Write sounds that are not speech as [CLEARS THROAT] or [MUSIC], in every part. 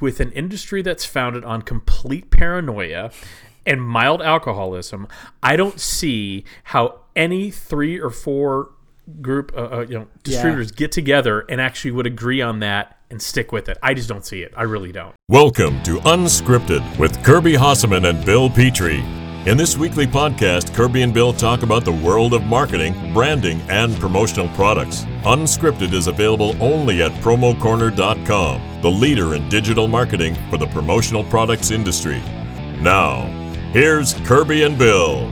with an industry that's founded on complete paranoia and mild alcoholism, I don't see how any three or four group, uh, uh, you know, distributors get together and actually would agree on that and stick with it. I just don't see it. I really don't. Welcome to Unscripted with Kirby Hasseman and Bill Petrie. In this weekly podcast, Kirby and Bill talk about the world of marketing, branding, and promotional products. Unscripted is available only at promocorner.com, the leader in digital marketing for the promotional products industry. Now, here's Kirby and Bill.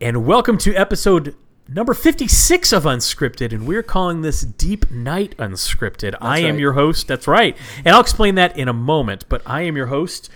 And welcome to episode number 56 of Unscripted, and we're calling this Deep Night Unscripted. I am right. your host, that's right. And I'll explain that in a moment, but I am your host,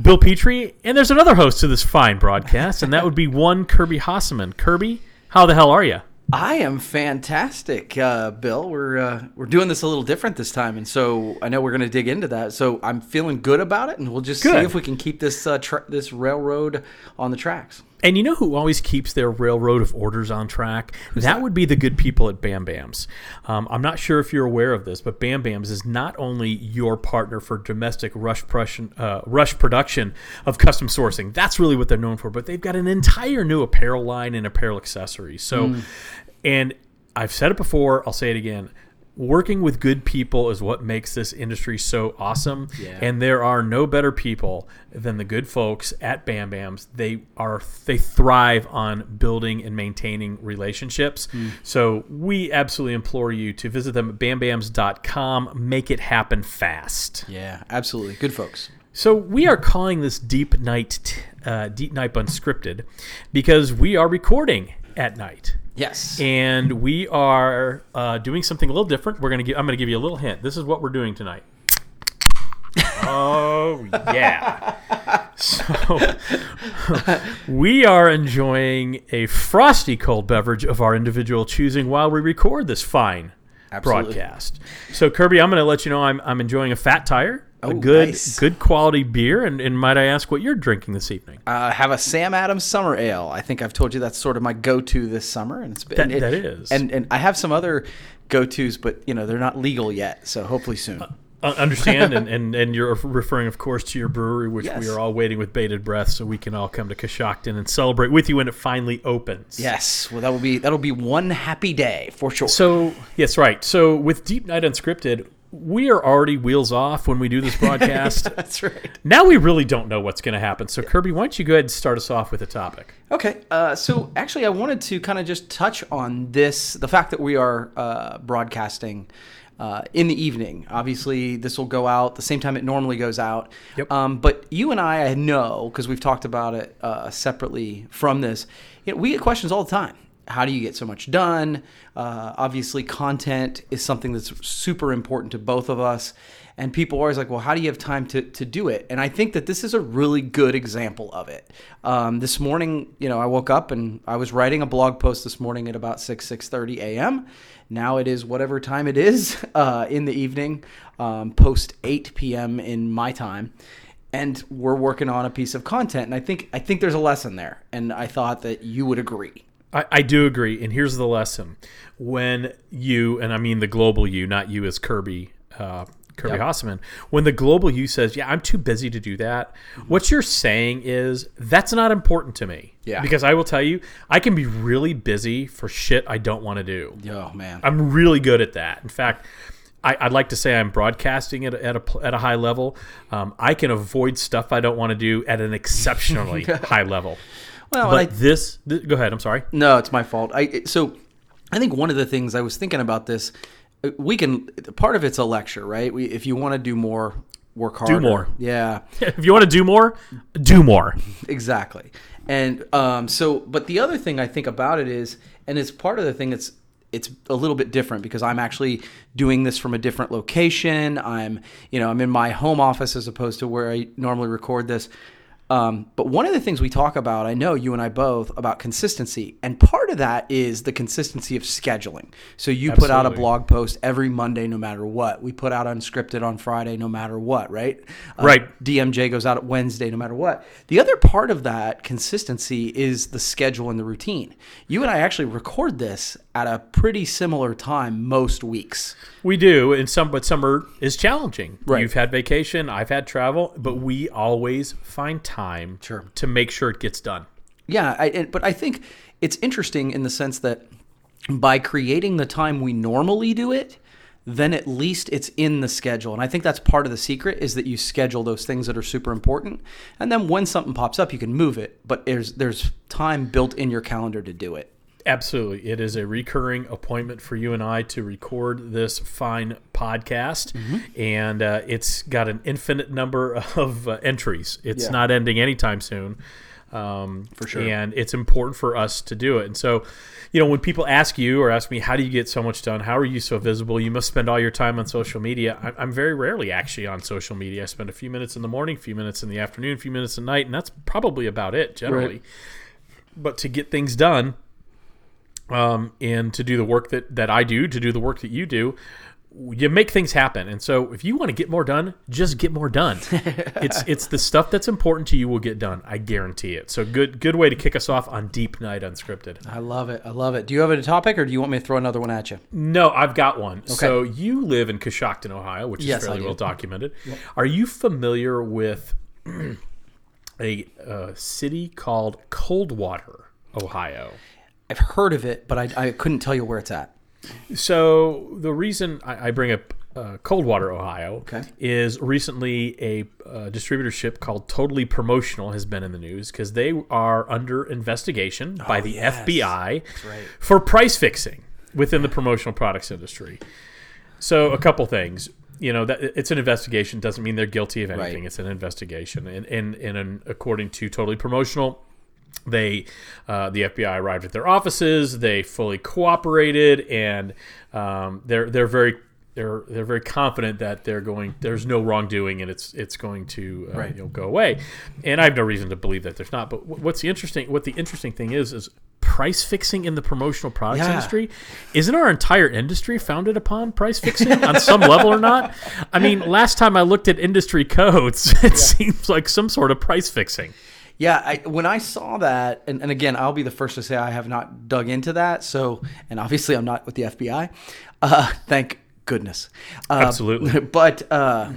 Bill Petrie, and there's another host to this fine broadcast, and that would be one Kirby Hasseman. Kirby, how the hell are you? I am fantastic, uh, Bill. We're uh, we're doing this a little different this time, and so I know we're going to dig into that. So I'm feeling good about it, and we'll just see if we can keep this uh, tra- this railroad on the tracks. And you know who always keeps their railroad of orders on track? that, would be the good people at Bam Bams. Um, I'm not sure if you're aware of this, but Bam Bams is not only your partner for domestic rush production, uh, rush production of custom sourcing. That's really what they're known for. But they've got an entire new apparel line and apparel accessories. So, and I've said it before. I'll say it again. Working with good people is what makes this industry so awesome. Yeah. And there are no better people than the good folks at Bam Bams. They are they thrive on building and maintaining relationships. So we absolutely implore you to visit them at bambams.com. Make it happen fast. Yeah, absolutely, good folks. So we are calling this Deep Night uh, Deep Night Unscripted because we are recording at night. Yes, And we are uh, doing something a little different. We're gonna give. I'm gonna give you a little hint. This is what we're doing tonight. [LAUGHS] oh yeah. So [LAUGHS] we are enjoying a frosty cold beverage of our individual choosing while we record this fine Absolutely. broadcast. So Kirby, I'm gonna let you know I'm I'm enjoying a Fat Tire, a Oh, good nice. good quality beer, and, and might I ask what you're drinking this evening? uh, have a Sam Adams Summer Ale. I think I've told you that's sort of my go-to this summer, and it's been That- that is. And and I have some other go-tos, but you know they're not legal yet, so hopefully soon. Uh, understand and, and and you're referring of course to your brewery which Yes. we are all waiting with bated breath so we can all come to Coshocton and celebrate with you when it finally opens yes, well that will be that'll be one happy day for sure. so yes right so with deep night unscripted we are already wheels off when we do this [LAUGHS] broadcast that's right. now we really don't know what's going to happen so kirby why don't you go ahead and start us off with a topic Okay, uh, so actually, I wanted to kind of just touch on this the fact that we are uh, broadcasting uh, in the evening. Obviously, this will go out the same time it normally goes out. Yep. Um, but you and I, I know, because we've talked about it uh, separately from this, you know, we get questions all the time. How do you get so much done? Uh, obviously, content is something that's super important to both of us. And people are always like, well, how do you have time to, to do it? And I think that this is a really good example of it. Um, this morning, you know, I woke up and I was writing a blog post this morning at about 6, 6.30 a.m. Now it is whatever time it is [LAUGHS] uh, in the evening, um, post 8 p.m. in my time. And we're working on a piece of content. And I think I think there's a lesson there. And I thought that you would agree. I, I do agree and here's the lesson when you and i mean the global you not you as kirby uh, Kirby Yep. When the global you says, "Yeah, I'm too busy to do that," what you're saying is that's not important to me. Yeah. Because I will tell you, I can be really busy for shit I don't want to do. Oh, man. I'm really good at that. In fact, I, I'd like to say I'm broadcasting at, at, a, at a high level. Um, I can avoid stuff I don't want to do at an exceptionally [LAUGHS] high level. Well, But I, this, th- go ahead. I'm sorry. No, it's my fault. I so I think one of the things I was thinking about this, uh, we can part of it's a lecture, right? We, if you want to do more, work harder. Do more. Yeah, [LAUGHS] if you want to do more, do more. [LAUGHS] exactly. And um, so, but the other thing I think about it is, and it's part of the thing that's it's a little bit different because I'm actually doing this from a different location. I'm, you know, I'm in my home office as opposed to where I normally record this. Um, but one of the things we talk about, I know you and I both, about consistency, and part of that is the consistency of scheduling. So you put out a blog post every Monday, no matter what. We put out unscripted on Friday, no matter what, right? Uh, Right. DMJ goes out at Wednesday, no matter what. The other part of that consistency is the schedule and the routine. You and I actually record this at a pretty similar time most weeks. We do, and some, but summer is challenging. Right. You've had vacation, I've had travel, but we always find time Sure. to make sure it gets done. Yeah, I, but I think it's interesting in the sense that by creating the time we normally do it, then at least it's in the schedule. And I think that's part of the secret is that you schedule those things that are super important. And then when something pops up, you can move it, but there's there's time built in your calendar to do it. Absolutely. It is a recurring appointment for you and I to record this fine podcast. Mm-hmm. And uh, it's got an infinite number of uh, entries. It's Yeah. not ending anytime soon. Um, For sure. And it's important for us to do it. And so, you know, when people ask you or ask me, how do you get so much done? How are you so visible? You must spend all your time on social media. I'm very rarely actually on social media. I spend a few minutes in the morning, a few minutes in the afternoon, a few minutes at night, and that's probably about it generally. Right. But to get things done, um, and to do the work that, that I do, to do the work that you do, you make things happen. And so if you want to get more done, just get more done. [LAUGHS] it's it's the stuff that's important to you will get done. I guarantee it. So good good way to kick us off on Deep Night Unscripted. I love it. I love it. Do you have a topic or do you want me to throw another one at you? No, I've got one. So you live in Coshocton, Ohio, which is Yes, fairly well documented. Are you familiar with [CLEARS THROAT] a uh, city called Coldwater, Ohio? I've heard of it, but I, I couldn't tell you where it's at. So the reason I, I bring up uh, Coldwater, Ohio, Okay. is recently a uh, distributorship called Totally Promotional has been in the news because they are under investigation by the yes. FBI right. for price fixing within the promotional products industry. So a couple things. You know, that it's an investigation doesn't mean they're guilty of anything. Right. It's an investigation, and and, and an, according to Totally Promotional, they uh, the FBI arrived at their offices. They fully cooperated, and um, they're they're very they're they're very confident that they're going. There's no wrongdoing, and it's it's going to uh, Right. you know go away. And I have no reason to believe that there's not. But what's the interesting? What the interesting thing is is price fixing in the promotional products Yeah. industry. Isn't our entire industry founded upon price fixing on some level or not? I mean, last time I looked at industry codes, [LAUGHS] it seems like some sort of price fixing. Yeah, I, when I saw that, and, and again, I'll be the first to say I have not dug into that. So, and obviously, I'm not with the FBI. Uh, [LAUGHS] thank goodness. Uh, Absolutely. [LAUGHS] But uh,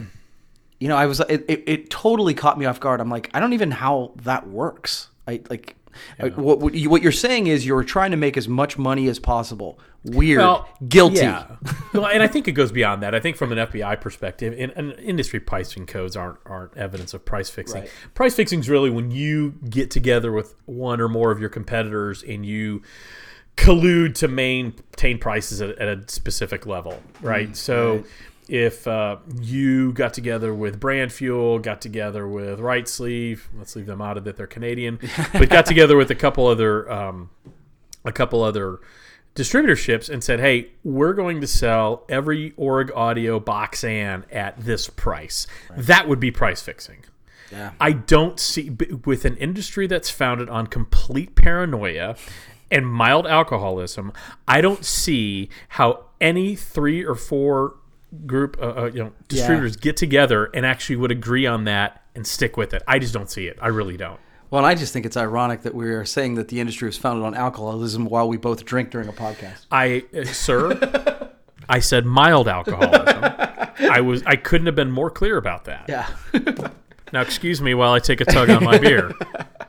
you know, I was it, it, it totally caught me off guard. I'm like, I don't even know how that works. I like. Uh, I- What, what, you, what you're saying is you're trying to make as much money as possible. Weird, guilty. Yeah. well, and I think it goes beyond that. I think from an FBI perspective, and, and industry pricing codes aren't aren't evidence of price fixing. Right. Price fixing is really when you get together with one or more of your competitors and you collude to maintain prices at, at a specific level, right? Mm, so. If uh, you got together with Brand Fuel, got together with Rightsleeve, let's leave them out of it; they're Canadian, [LAUGHS] but got together with a couple other um, a couple other distributorships and said, "Hey, we're going to sell every Org Audio box an at this price." That would be price fixing. Yeah. I don't see with an industry that's founded on complete paranoia and mild alcoholism. I don't see how any three or four group, uh, uh, you know, distributors get together and actually would agree on that and stick with it. I just don't see it. I really don't. Well, and I just think it's ironic that we are saying that the industry was founded on alcoholism while we both drink during a podcast. I, uh, sir, I said mild alcoholism. I was, I couldn't have been more clear about that. Yeah. [LAUGHS] Now, excuse me while I take a tug on my beer. [LAUGHS]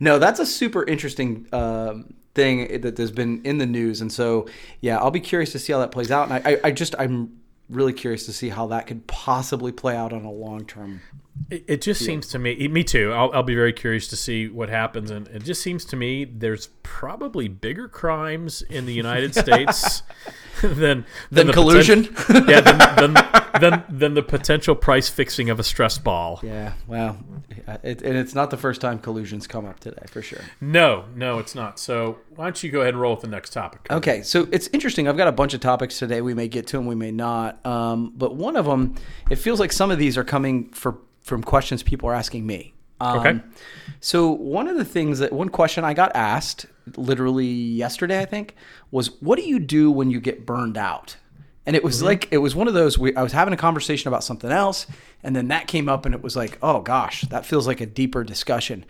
No, that's a super interesting um, thing that has been in the news, and so yeah, I'll be curious to see how that plays out. And I, I, I just I'm really curious to see how that could possibly play out on a long term. It, it just seems to me, me too. I'll, I'll be very curious to see what happens, and it just seems to me there's probably bigger crimes in the United [LAUGHS] States than Than the collusion? poten- yeah, than, than, than, than the potential price fixing of a stress ball. Yeah, well, it, and it's not the first time collusions come up today for sure. No, no, it's not. So why don't you go ahead and roll with the next topic? Okay, so it's interesting. I've got a bunch of topics today. We may get to them, we may not. Um, but one of them, it feels like some of these are coming for from questions people are asking me. Um, Okay. So one of the things that one question I got asked literally yesterday, I think, was what do you do when you get burned out? And it was like it was one of those. We, I was having a conversation about something else, and then that came up, and it was like, oh gosh, that feels like a deeper discussion.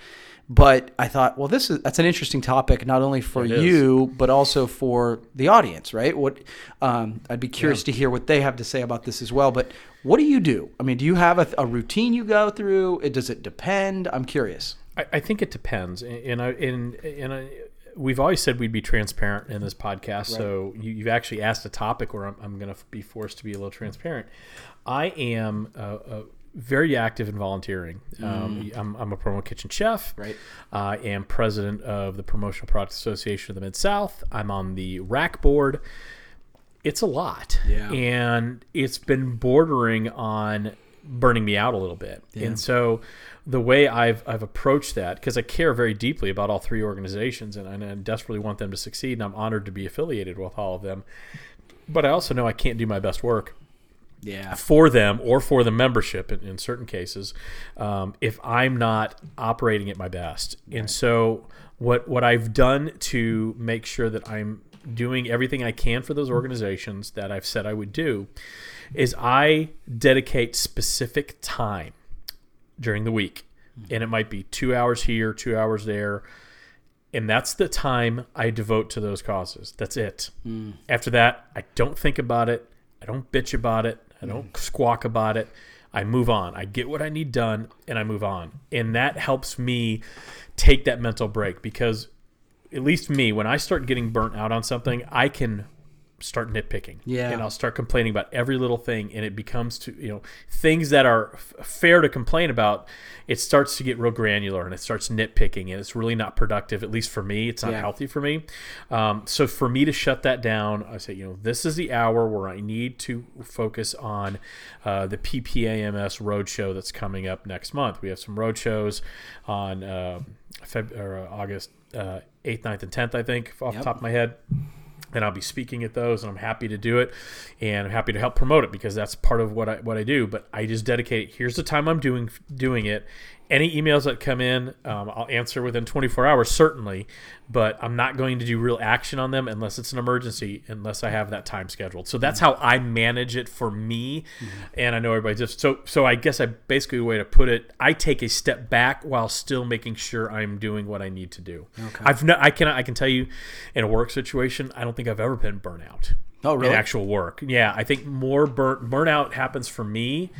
But I thought, well, this is that's an interesting topic, not only for is. you, but also for the audience, right? What um, I'd be curious to hear what they have to say about this as well. But what do you do? I mean, do you have a, a routine you go through? It, does it depend? I'm curious. I, I think it depends, and I and and I, we've always said we'd be transparent in this podcast. So you, you've actually asked a topic where I'm, I'm going to be forced to be a little transparent. I am uh, uh, very active in volunteering. Um, I'm, I'm a promo kitchen chef. Right. I am president of the Promotional Products Association of the Mid South. I'm on the RAC board. It's a lot, Yeah. and it's been bordering on burning me out a little bit. And so, the way I've I've approached that because I care very deeply about all three organizations, and, and I desperately want them to succeed, and I'm honored to be affiliated with all of them. But I also know I can't do my best work Yeah. for them or for the membership in, in certain cases um, if I'm not operating at my best. And so what what I've done to make sure that I'm doing everything I can for those organizations that I've said I would do is I dedicate specific time during the week. And it might be 2 hours here, 2 hours there. And that's the time I devote to those causes. That's it. Hmm. After that, I don't think about it. I don't bitch about it. I don't hmm. squawk about it. I move on. I get what I need done and I move on. And that helps me take that mental break because at least me, when I start getting burnt out on something, I can start nitpicking. Yeah. And I'll start complaining about every little thing and it becomes to, you know, things that are f- fair to complain about, it starts to get real granular and it starts nitpicking and it's really not productive at least for me. It's not Yeah. healthy for me. Um, so for me to shut that down, I say, you know, this is the hour where I need to focus on uh, the PPAMS roadshow that's coming up next month. We have some roadshows on uh, Feb- or, uh, August uh, 8th, 9th, and 10th, I think, off the top of my head and I'll be speaking at those, and I'm happy to do it, and I'm happy to help promote it because that's part of what I what I do. But I just dedicate. Here's the time I'm doing doing it. Any emails that come in, um, I'll answer within 24 hours, certainly, but I'm not going to do real action on them unless it's an emergency, unless I have that time scheduled. So that's how I manage it for me, and I know everybody just so so. I guess I basically a way to put it, I take a step back while still making sure I'm doing what I need to do. I've no, I can I can tell you, in a work situation, I don't think I've ever been burnout Oh, really? in actual work. Yeah, I think more burn burnout happens for me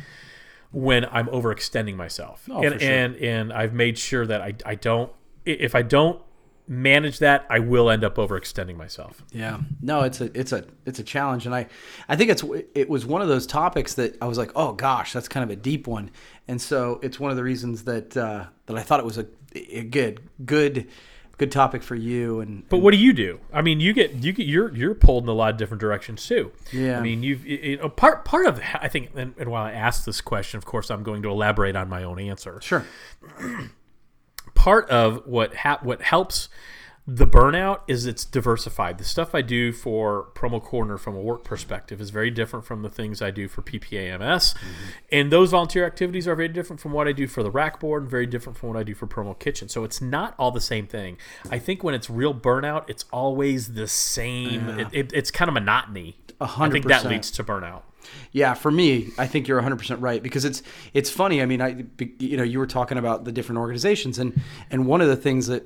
when I'm overextending myself. Oh, and, sure. and and I've made sure that I, I don't if I don't manage that, I will end up overextending myself. Yeah. No, it's a it's a it's a challenge, and I I think it's it was one of those topics that I was like, oh gosh, that's kind of a deep one, and so it's one of the reasons that uh, that I thought it was a, a good good good topic for you. And But what do you do? I mean, you get you get you're you're pulled in a lot of different directions too. Yeah. I mean, you've you you know part part of I think, and, and while I ask this question, of course, I'm going to elaborate on my own answer. sure, [CLEARS THROAT] part of what ha- what helps the burnout is it's diversified. The stuff I do for Promo Corner from a work perspective is very different from the things I do for PPAMS, mm-hmm. and those volunteer activities are very different from what I do for the RAC Board and very different from what I do for Promo Kitchen. So it's not all the same thing. I think when it's real burnout, it's always the same. It, it, it's kind of monotony. I hundred think that leads to burnout. Yeah, for me, I think you're 100% right because it's it's funny. I mean, I you know, you were talking about the different organizations and and one of the things that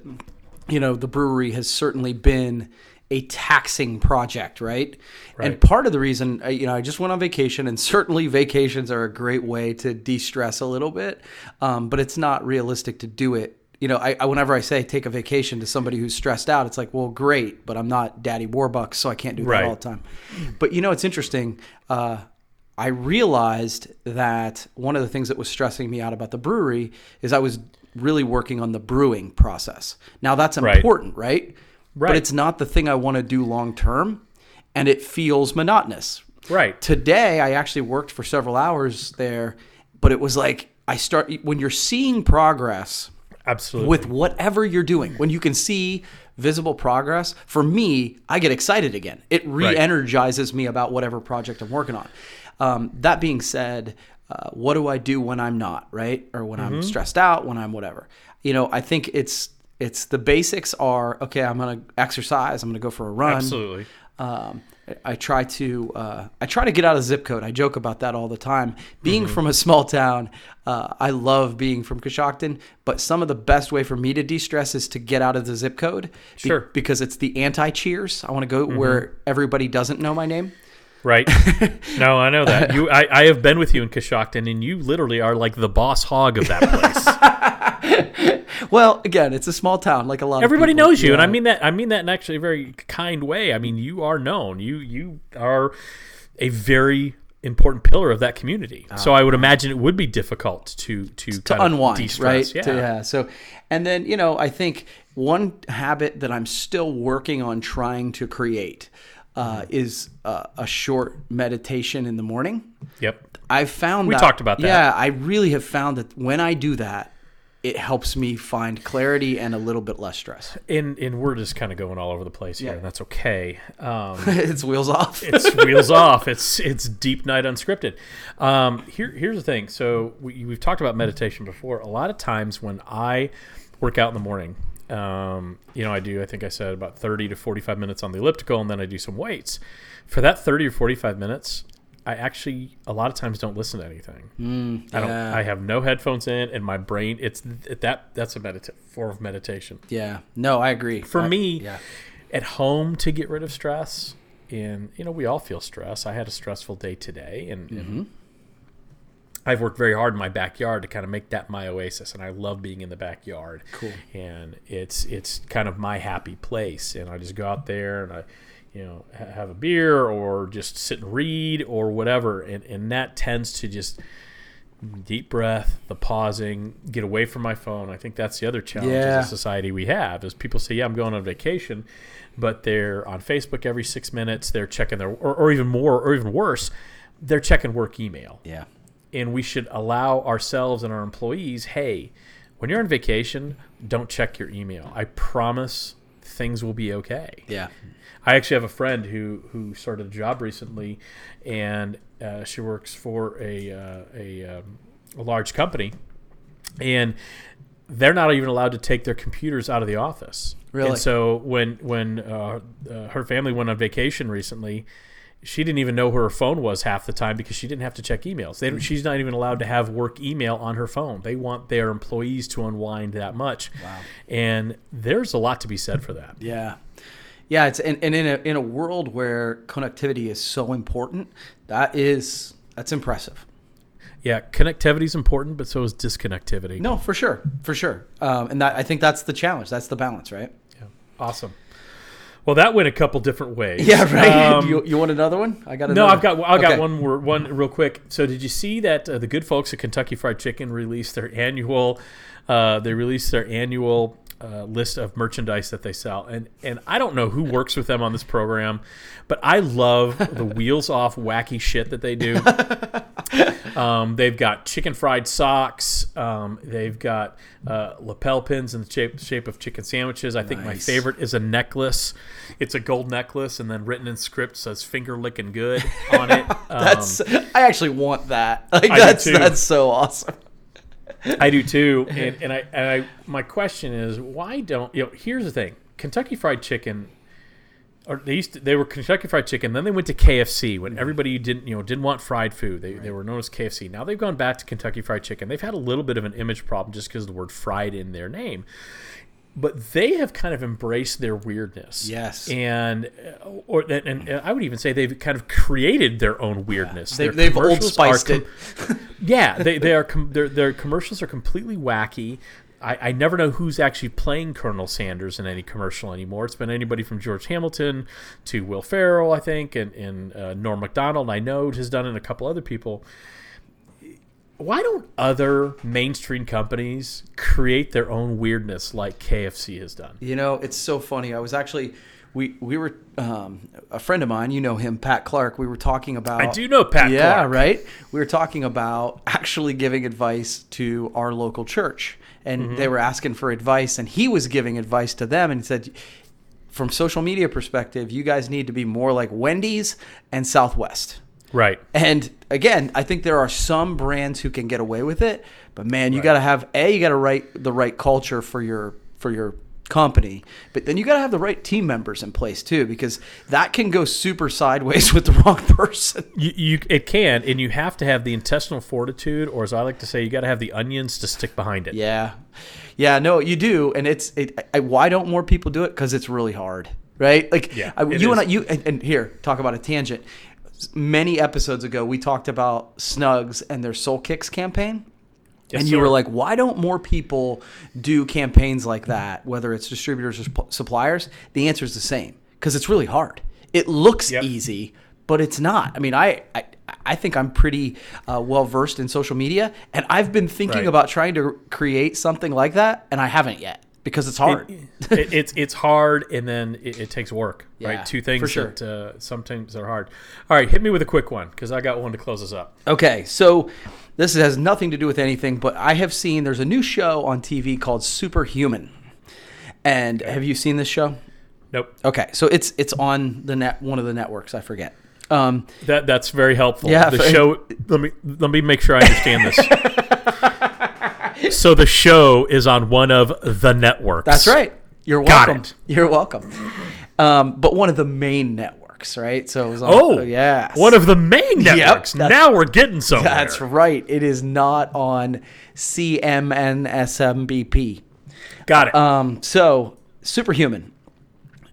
you know, the brewery has certainly been a taxing project, right? And part of the reason, I- you know, I just went on vacation, and [LAUGHS] certainly vacations are a great way to de-stress a little bit, um, but it's not realistic to do it. You know, I, I whenever I say take a vacation to somebody who's stressed out, it's like, well, great, but I'm not Daddy Warbucks, so I can't do that Right. all the time. But you know, it's interesting. Uh, I realized that one of the things that was stressing me out about the brewery is I was really working on the brewing process. Now that's important, right? Right. But it's not the thing I want to do long term, and it feels monotonous. Right. Today, I actually worked for several hours there, but it was like I start when you're seeing progress Absolutely. with whatever you're doing when you can see visible progress, for me, I get excited again. It re-energizes me about whatever project I'm working on. Um, that being said, uh, what do I do when I'm not right, or when I'm stressed out, when I'm whatever? You know, I think it's it's the basics are okay. I'm gonna exercise. I'm gonna go for a run. Absolutely. Um, I- try to uh, I try to get out of zip code. I joke about that all the time. Being Mm-hmm. from a small town, uh, I love being from Coshocton. But some of the best way for me to de stress is to get out of the zip code. be- Sure. Mm-hmm. because it's the anti cheers. I want to go where everybody doesn't know my name. Right. [LAUGHS] no, I know that. You, I, I have been with you in Coshocton, and you literally are like the boss hog of that place. [LAUGHS] Well, again, it's a small town, like a lot. Everybody of people. knows you, and I mean that. I mean that in actually a very kind way. I mean you are known. You you are a very important pillar of that community. Ah. so I would imagine it would be difficult to to to kind of unwind, de-stress. right? To- yeah. So, and then you know, I think one habit that I'm still working on trying to create uh, is uh, a short meditation in the morning. Yep. I've found We that, talked about that. Yeah, I really have found that when I do that, it helps me find clarity and a little bit less stress. And and we're just kind of going all over the place here, Yeah. and that's okay. Um, [LAUGHS] it's wheels off. [LAUGHS] it's wheels off. It's it's deep night unscripted. Um, here here's the thing. So we, we've talked about meditation before. A lot of times when I work out in the morning, um, you know, I do. I think I said about thirty to forty five minutes on the elliptical, and then I do some weights. For that thirty or forty five minutes, I actually a lot of times don't listen to anything. I don't. I have no headphones in, and my brain. It's that. That's a medita- form of meditation yeah. No, I agree. for I- me yeah. at home to get rid of stress and you know we all feel stress i had a stressful day today and, and Mm-hmm. I've worked very hard in my backyard to kind of make that my oasis and i love being in the backyard Cool. and it's it's kind of my happy place and i just go out there and i you know ha- have a beer or just sit and read or whatever and, and that tends to just deep breath, the pausing, get away from my phone. I think that's the other challenge Yeah. as a society we have is people say, "Yeah, I'm going on vacation," but they're on Facebook every six minutes. They're checking their, or, or even more, or even worse, they're checking work email. Yeah. And we should allow ourselves and our employees, hey, when you're on vacation, don't check your email. I promise things will be okay. Yeah. I actually have a friend who who started a job recently, and uh, she works for a uh, a, um, a large company, and they're not even allowed to take their computers out of the office. Really? And so when when uh, uh, her family went on vacation recently. She didn't even know where her phone was half the time because she didn't have to check emails. They she's not even allowed to have work email on her phone. They want their employees to unwind that much. Wow. And there's a lot to be said for that. Yeah. Yeah, it's and, and in a in a world where connectivity is so important, that is that's impressive. Yeah, connectivity is important, but so is disconnectivity. No, for sure, for sure. Um, and that I think that's the challenge. That's the balance, right? Yeah. Awesome. Well, that went a couple different ways. Yeah, right. Um, [LAUGHS] you, you want another one? I got no, another. I've got I've got Okay. one more one real quick. So, did you see that uh, the good folks at Kentucky Fried Chicken released their annual? Uh, they released their annual uh, list of merchandise that they sell, and and I don't know who works with them on this program, but I love the [LAUGHS] wheels off wacky shit that they do. Um, they've got chicken fried socks. Um, they've got uh, lapel pins in the shape, shape of chicken sandwiches. I think my Nice. favorite is a necklace. It's a gold necklace, and then written in script says "finger licking good" on it. [LAUGHS] Um, That's I actually want that. [LAUGHS] Like do that's too. that's so awesome. [LAUGHS] I do too, [LAUGHS] and, and I and I my question is why don't you know? Here's the thing: Kentucky Fried Chicken, or they used to, they were Kentucky Fried Chicken, then they went to KFC when mm-hmm. everybody didn't you know didn't want fried food. They, they were known as KFC. Now they've gone back to Kentucky Fried Chicken. They've had a little bit of an image problem just because of the word fried in their name. But they have kind of embraced their weirdness. Yes. and uh, or and, and I would even say they've kind of created their own weirdness. They, Their they've old spiced com- it. [LAUGHS] yeah, they, they are [LAUGHS] com- their their commercials are completely wacky. I, I never know who's actually playing Colonel Sanders in any commercial anymore. It's been anybody from George Hamilton to Will Ferrell, I think, and, and uh, Norm Macdonald. I know has done it, and a couple other people. Why don't other mainstream companies create their own weirdness like KFC has done? You know, it's so funny. I was actually we we were um, a friend of mine. You know him, Pat Clark. We were talking about. I do know Pat Yeah, Clark. right. We were talking about actually giving advice to our local church, and Mm-hmm. they were asking for advice, and he was giving advice to them, and he said. from social media perspective, you guys need to be more like Wendy's and Southwest. Right. And again, I think there are some brands who can get away with it, but man, you got to have a you got to write the right culture for your for your company, but then you got to have the right team members in place too, because that can go super sideways [LAUGHS] with the wrong person. You, you it can, and you have to have the intestinal fortitude, or as I like to say, you got to have the onions to stick behind it. Yeah, yeah, no, you do, and it's it. I, why don't more people do it? Because it's really hard, right? Like, Yeah, I, you and I, you and, and here talk about a tangent. Many episodes ago, we talked about Snugz and their Soul Kicks campaign. Yes, and you sir. were like, why don't more people do campaigns like that, whether it's distributors or suppliers? The answer is the same because it's really hard. It looks Yep. easy, but it's not. I mean, I I, I think I'm pretty uh, well versed in social media, and I've been thinking Right. about trying to create something like that, and I haven't yet because it's hard. [LAUGHS] it, it's it's hard and then it, it takes work Yeah, right two things sure. that uh, sometimes are hard all right hit me with a quick one because i got one to close us up Okay, so this has nothing to do with anything, but I have seen there's a new show on TV called Superhuman. And have you seen this show? nope Okay, so it's it's on the net one of the networks. I forget. Um, that that's very helpful Yeah, the show let me let me make sure i understand this [LAUGHS] so the show is on one of the networks that's right. You're welcome. You're welcome. Um, but one of the main networks, right? So it was on, oh yeah, one of the main networks that's- now we're getting somewhere That's right. It is not on CMNSMBP. got it Um, so superhuman.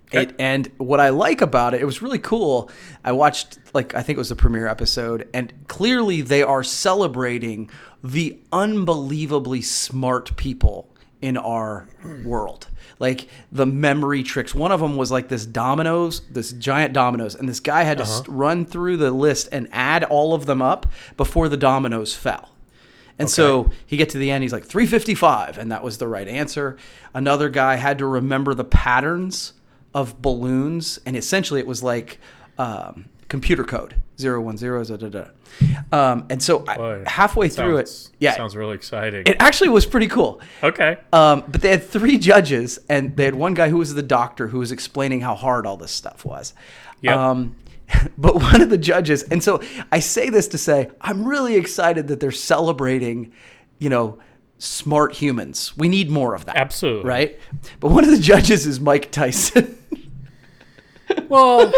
Okay. It, and what I like about it, it was really cool. I watched like I think it was the premiere episode, and clearly they are celebrating the unbelievably smart people in our world. Like the memory tricks. One of them was like this dominoes, this giant dominoes, and this guy had to s run through the list and add all of them up before the dominoes fell. And so he get to the end, he's like 355, and that was the right answer. Another guy had to remember the patterns of balloons, and essentially it was like um, computer code zero one zero da da da. Um, and so I, Boy, halfway through sounds, it, yeah, sounds really exciting it actually was pretty cool. okay Um, but they had three judges, and they had one guy who was the doctor who was explaining how hard all this stuff was. Yep. Um, [LAUGHS] but one of the judges, and so I say this to say, I'm really excited that they're celebrating, you know, smart humans. We need more of that. Absolutely. Right? But one of the judges is Mike Tyson. [LAUGHS] Well,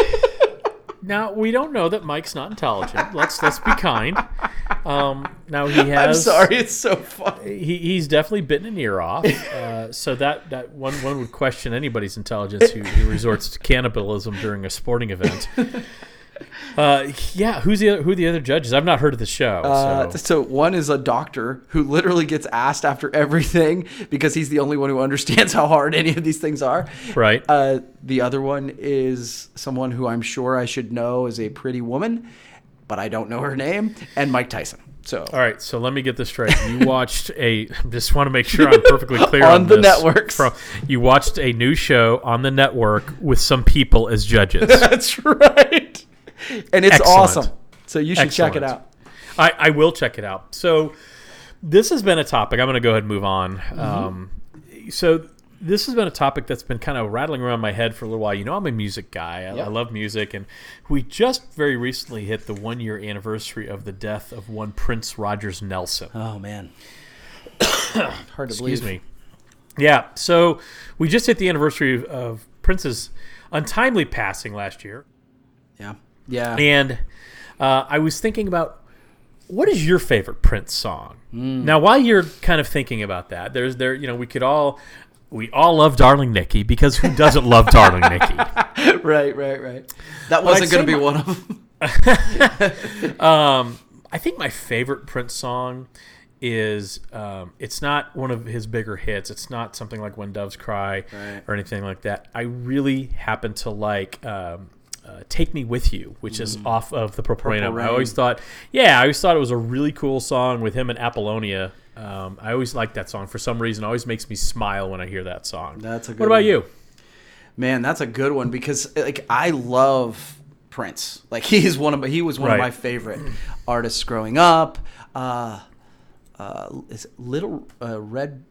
now we don't know that Mike's not intelligent. Let's let's be kind. Um, now he [LAUGHS] has. I'm sorry, it's so funny. He, he's definitely bitten an ear off. [LAUGHS] Uh, so that, that one one would question anybody's intelligence who, who resorts to cannibalism during a sporting event. [LAUGHS] Uh, yeah, who's the other, who are the other judges? I've not heard of the show. Uh, so. so one is a doctor who literally gets asked after [LAUGHS] everything because he's the only one who understands how hard any of these things are. Right. Uh, the other one is someone who I'm sure I should know is a pretty woman, but I don't know her name, and Mike Tyson. So All right, so let me get this straight. You watched a. [LAUGHS] Just want to make sure I'm perfectly clear [LAUGHS] On on, the this. networks. From, you watched a new show on the network with some people as judges. that's right, and it's Excellent. awesome. So you should check it out. I, I will check it out. So this has been a topic. I'm going to go ahead and move on. Mm-hmm. Um, so this has been a topic that's been kind of rattling around my head for a little while. You know, I'm a music guy. I, Yep. I love music, and we just very recently hit the one year anniversary of the death of one Prince Rogers Nelson. Oh man, [COUGHS] hard to Excuse believe. Excuse me. Yeah, so we just hit the anniversary of, of Prince's untimely passing last year. Yeah, yeah. And uh, I was thinking about what is your favorite Prince song? Hmm. Now, while you're kind of thinking about that, there's there, you know, we could all we all love Darling Nikki because who doesn't love [LAUGHS] Darling Nikki? right, right, right. That wasn't going to be my- one of them. [LAUGHS] [LAUGHS] Um, I think my favorite Prince song is um, it's not one of his bigger hits. It's not something like "When Doves Cry" Right. or anything like that. I really happen to like. Um, uh, Take Me With You, which is off of the Purple, Rain. Mm. Purple album. I always thought, yeah, I always thought it was a really cool song with him and Apollonia. Um, I always liked that song for some reason. It always makes me smile when I hear that song. That's a good What about one. you? Man, that's a good one because like I love Prince. Like he's one of my, he was one of my favorite artists growing up. Uh, uh, is it Little uh, Red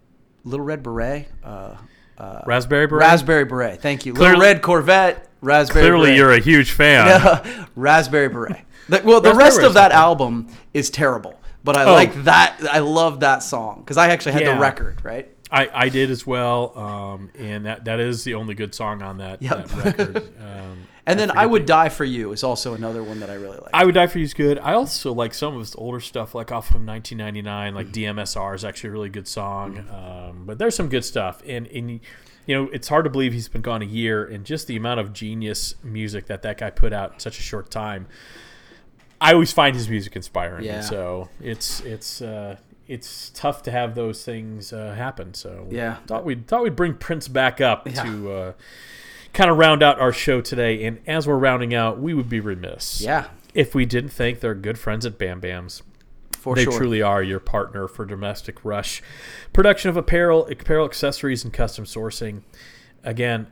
Little Red Beret? Uh, uh, Raspberry Beret. Raspberry Beret. Thank you. Clearly- Little Red Corvette. Raspberry. Clearly, Beret. you're a huge fan. [LAUGHS] Raspberry Beret. The- well, the Raspberry rest of that album is terrible, but I Oh. like that. I love that song because I actually had Yeah. the record. Right. I, I did as well, um, and that, that is the only good song on that, Yep. that record. [LAUGHS] Um, And then forget I would die for you is also another one that I really like. I would die for you is good. I also like some of his older stuff, like off from 1999, like DMSR is actually a really good song. Um, but there's some good stuff, and and you know it's hard to believe he's been gone a year, and just the amount of genius music that that guy put out in such a short time. I always find his music inspiring, Yeah. so it's it's uh, it's tough to have those things uh, happen. So Yeah. thought we thought we'd bring Prince back up Yeah. to. Uh, Kind of round out our show today, and as we're rounding out, we would be remiss yeah, if we didn't thank their good friends at Bam Bams. for they sure. truly are your partner for domestic rush production of apparel, apparel accessories, and custom sourcing. Again,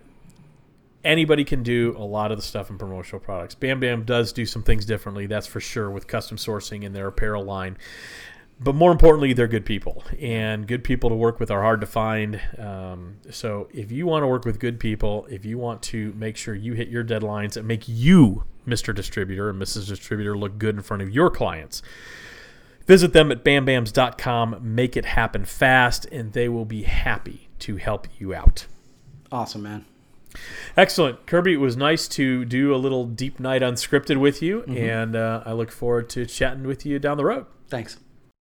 anybody can do a lot of the stuff in promotional products. Bam Bam does do some things differently, that's for sure, with custom sourcing in their apparel line. But more importantly, they're good people, and good people to work with are hard to find. Um, so, if you want to work with good people, if you want to make sure you hit your deadlines and make you, Mr. Distributor and Mrs. Distributor, look good in front of your clients, Visit them at bambams.com, make it happen fast, and they will be happy to help you out. Awesome, man. Excellent. Kirby, it was nice to do a little deep night unscripted with you, and uh, I look forward to chatting with you down the road. Thanks.